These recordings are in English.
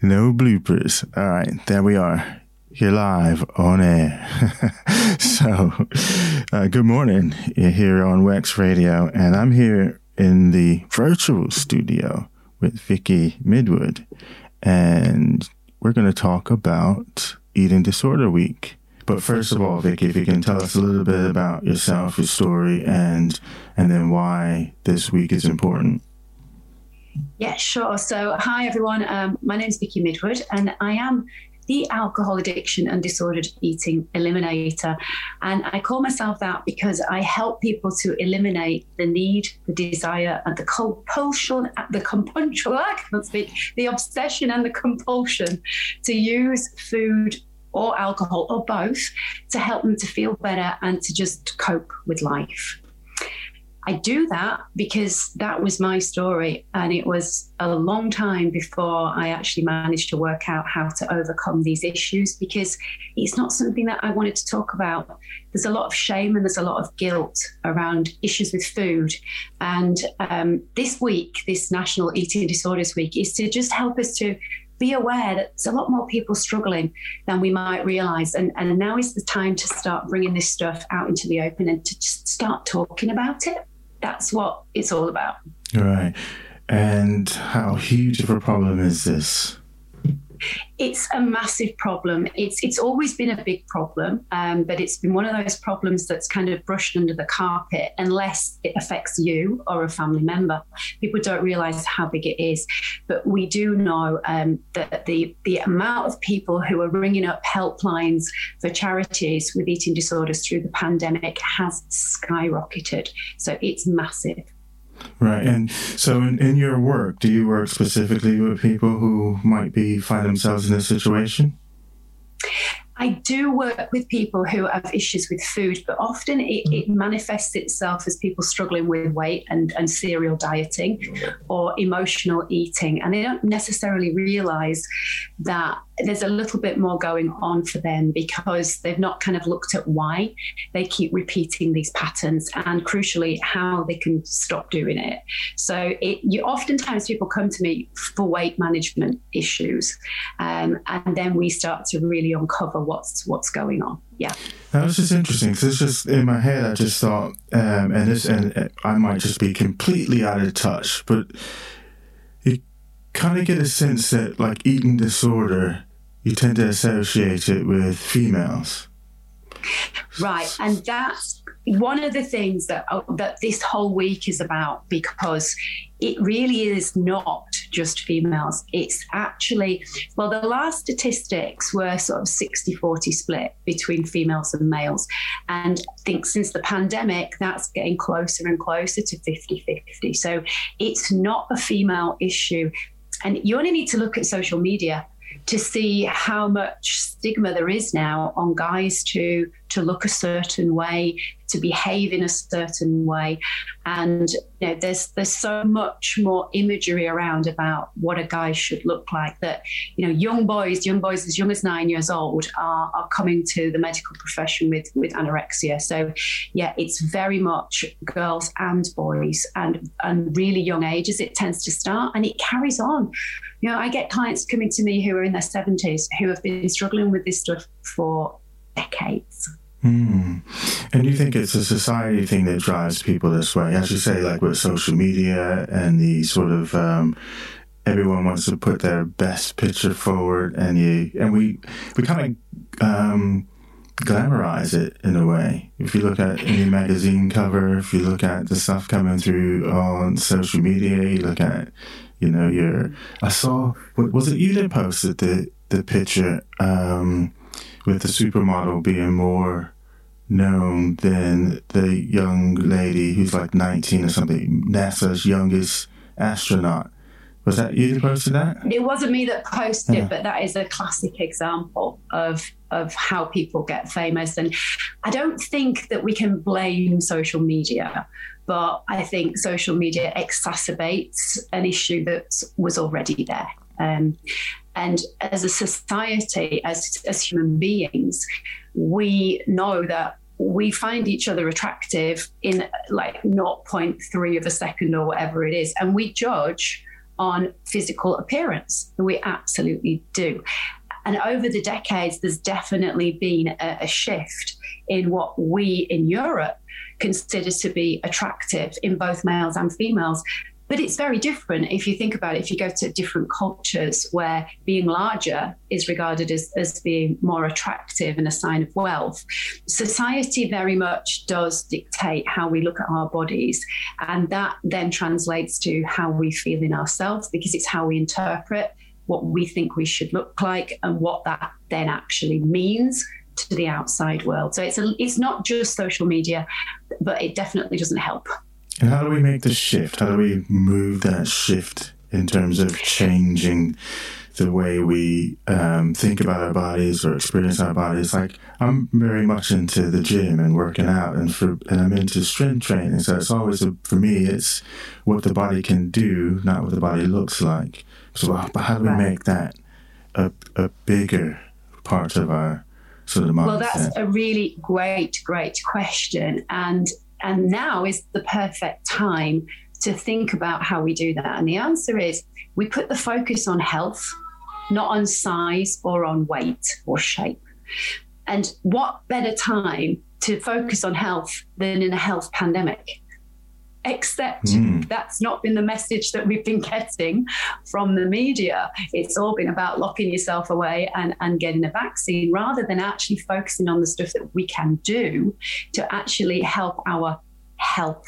No bloopers. All right, there we are. You're live on air. so, uh, good morning. You're here on Wex Radio, and I'm here in the virtual studio with Vicky Midwood, and we're going to talk about Eating Disorder Week. But first of all, Vicky, if you can tell us a little bit about yourself, your story, and and then why this week is important. Yeah, sure. So, hi everyone. Um, my name is Vicky Midwood, and I am the alcohol addiction and disordered eating eliminator. And I call myself that because I help people to eliminate the need, the desire, and the compulsion, the compulsion, I can't speak, the obsession and the compulsion to use food or alcohol or both to help them to feel better and to just cope with life. I do that because that was my story. And it was a long time before I actually managed to work out how to overcome these issues because it's not something that I wanted to talk about. There's a lot of shame and there's a lot of guilt around issues with food. And um, this week, this National Eating Disorders Week, is to just help us to be aware that there's a lot more people struggling than we might realize. And, and now is the time to start bringing this stuff out into the open and to just start talking about it that's what it's all about. Right. And how huge of a problem is this? It's a massive problem. It's it's always been a big problem, um, but it's been one of those problems that's kind of brushed under the carpet unless it affects you or a family member. People don't realise how big it is, but we do know um, that the the amount of people who are ringing up helplines for charities with eating disorders through the pandemic has skyrocketed. So it's massive. Right. And so in, in your work, do you work specifically with people who might be find themselves in this situation? I do work with people who have issues with food, but often it, it, manifests itself as people struggling with weight and, and serial dieting or emotional eating. And they don't necessarily realize that there's a little bit more going on for them because they've not kind of looked at why they keep repeating these patterns and crucially how they can stop doing it. So it, you oftentimes people come to me for weight management issues, um, and then we start to really uncover what's what's going on. Yeah, that was just interesting because it's just in my head. I just thought, um, and this, and I might just be completely out of touch, but you kind of get a sense that like eating disorder you tend to associate it with females. Right, and that's one of the things that uh, that this whole week is about because it really is not just females. It's actually well, the last statistics were sort of 60-40 split between females and males, and I think since the pandemic, that's getting closer and closer to 50-50. So it's not a female issue, and you only need to look at social media to see how much stigma there is now on guys to to look a certain way, to behave in a certain way, and you know, there's there's so much more imagery around about what a guy should look like that you know young boys, young boys as young as nine years old are, are coming to the medical profession with with anorexia. So yeah, it's very much girls and boys, and and really young ages it tends to start, and it carries on. You know, I get clients coming to me who are in their 70s who have been struggling with this stuff for decades. Mm. And you think it's a society thing that drives people this way? As you say, like with social media and the sort of um, everyone wants to put their best picture forward, and you and we we kind of um, glamorize it in a way. If you look at any magazine cover, if you look at the stuff coming through on social media, you look at you know your. I saw was it you that posted the the picture. Um, with the supermodel being more known than the young lady who's like 19 or something, NASA's youngest astronaut. Was that you that posted that? It wasn't me that posted yeah. it, but that is a classic example of of how people get famous. And I don't think that we can blame social media, but I think social media exacerbates an issue that was already there. Um, and as a society, as, as human beings, we know that we find each other attractive in like 0.3 of a second or whatever it is. And we judge on physical appearance. We absolutely do. And over the decades, there's definitely been a, a shift in what we in Europe consider to be attractive in both males and females. But it's very different if you think about it. If you go to different cultures where being larger is regarded as, as being more attractive and a sign of wealth, society very much does dictate how we look at our bodies. And that then translates to how we feel in ourselves because it's how we interpret what we think we should look like and what that then actually means to the outside world. So it's a, it's not just social media, but it definitely doesn't help. And how do we make the shift? How do we move that shift in terms of changing the way we um, think about our bodies or experience our bodies? Like I'm very much into the gym and working out, and for and I'm into strength training. So it's always a, for me, it's what the body can do, not what the body looks like. So, but how do we make that a, a bigger part of our sort of mindset? Well, that's a really great, great question, and and now is the perfect time to think about how we do that. And the answer is we put the focus on health, not on size or on weight or shape. And what better time to focus on health than in a health pandemic? Except mm. that's not been the message that we've been getting from the media. It's all been about locking yourself away and, and getting a vaccine rather than actually focusing on the stuff that we can do to actually help our health.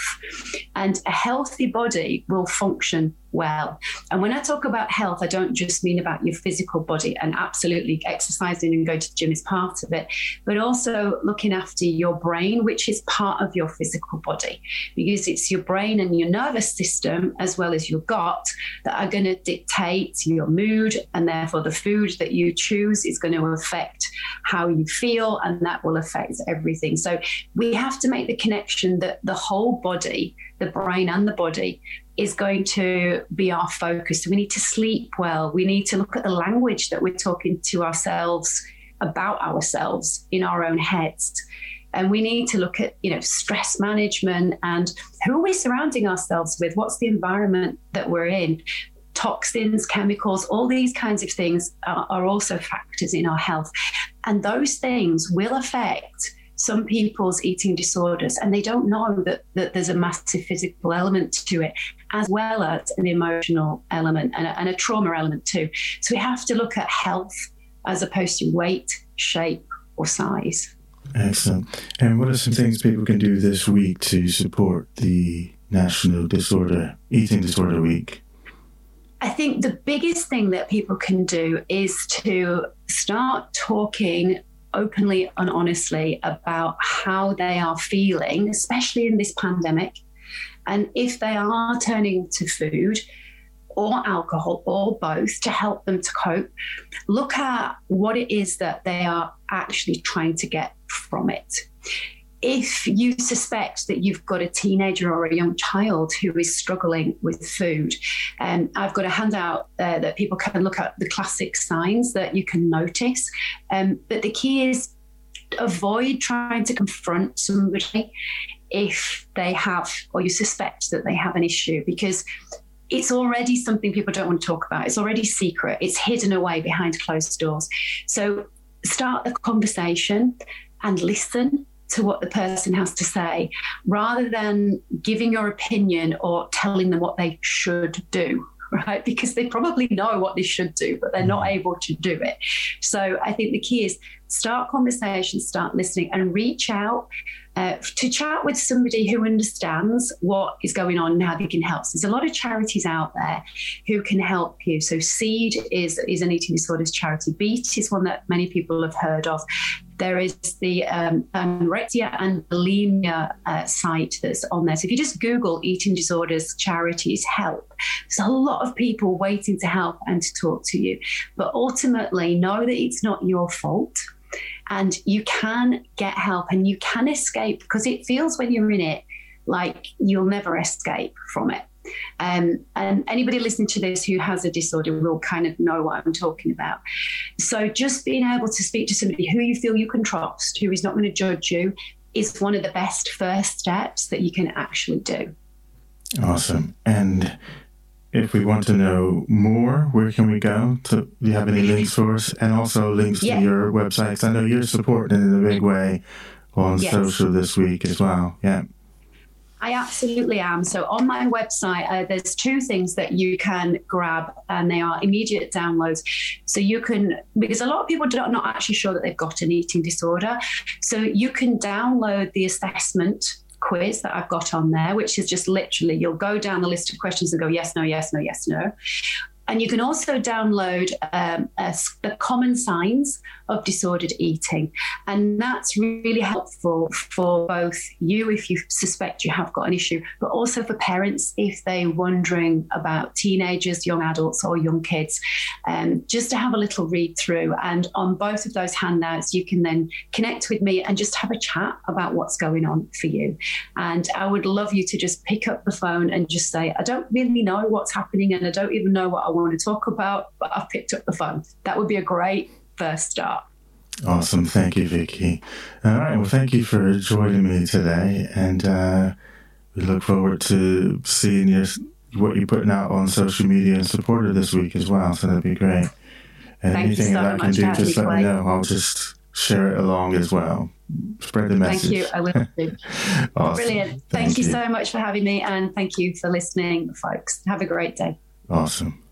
And a healthy body will function well. And when I talk about health, I don't just mean about your physical body, and absolutely exercising and going to the gym is part of it, but also looking after your brain, which is part of your physical body, because it's your brain and your nervous system, as well as your gut, that are going to dictate your mood, and therefore the food that you choose is going to affect how you feel, and that will affect everything. So we have to make the connection that the whole body, the brain and the body, is going to be our focus. We need to sleep well. We need to look at the language that we're talking to ourselves about ourselves in our own heads. And we need to look at, you know, stress management and who are we surrounding ourselves with? What's the environment that we're in? Toxins, chemicals, all these kinds of things are, are also factors in our health. And those things will affect some people's eating disorders and they don't know that, that there's a massive physical element to it as well as an emotional element and a, and a trauma element too. So we have to look at health as opposed to weight shape or size. Excellent. And what are some things people can do this week to support the national disorder eating disorder week? I think the biggest thing that people can do is to start talking openly and honestly about how they are feeling, especially in this pandemic. And if they are turning to food or alcohol or both to help them to cope, look at what it is that they are actually trying to get from it if you suspect that you've got a teenager or a young child who is struggling with food, um, I've got a handout uh, that people can look at the classic signs that you can notice. Um, but the key is avoid trying to confront somebody if they have or you suspect that they have an issue because it's already something people don't want to talk about. It's already secret. It's hidden away behind closed doors. So start the conversation and listen to what the person has to say rather than giving your opinion or telling them what they should do right? Because they probably know what they should do, but they're not mm. able to do it. So I think the key is start conversations, start listening, and reach out uh, to chat with somebody who understands what is going on and how they can help. So there's a lot of charities out there who can help you. So Seed is is an eating disorders charity. Beat is one that many people have heard of. There is the um, anorexia and bulimia uh, site that's on there. So if you just Google eating disorders charities help, there's a lot of people waiting to help and to talk to you. But ultimately, know that it's not your fault and you can get help and you can escape because it feels when you're in it like you'll never escape from it. Um, and anybody listening to this who has a disorder will kind of know what I'm talking about. So, just being able to speak to somebody who you feel you can trust, who is not going to judge you, is one of the best first steps that you can actually do. Awesome. And if we want to know more, where can we go? To, do you have any links for us? And also links yeah. to your websites. I know you're supporting in a big mm. way on yes. social this week as well. Yeah. I absolutely am. So on my website, uh, there's two things that you can grab, and they are immediate downloads. So you can, because a lot of people are not actually sure that they've got an eating disorder. So you can download the assessment quiz that I've got on there, which is just literally you'll go down the list of questions and go yes, no, yes, no, yes, no. And you can also download um, a, the common signs of disordered eating. And that's really helpful for both you if you suspect you have got an issue, but also for parents if they're wondering about teenagers, young adults, or young kids, um, just to have a little read through. And on both of those handouts, you can then connect with me and just have a chat about what's going on for you. And I would love you to just pick up the phone and just say, I don't really know what's happening and I don't even know what I want to talk about, but I've picked up the phone. That would be a great first start. Awesome. Thank you, Vicky. All right. Well, thank you for joining me today. And uh, we look forward to seeing your, what you're putting out on social media and support it this week as well. So that'd be great. And thank anything so that I can do, just let me know. I'll just share it along as well. Spread the message. Thank you. I will do. awesome. Brilliant. Thank, thank you, you so much for having me. And thank you for listening, folks. Have a great day. Awesome.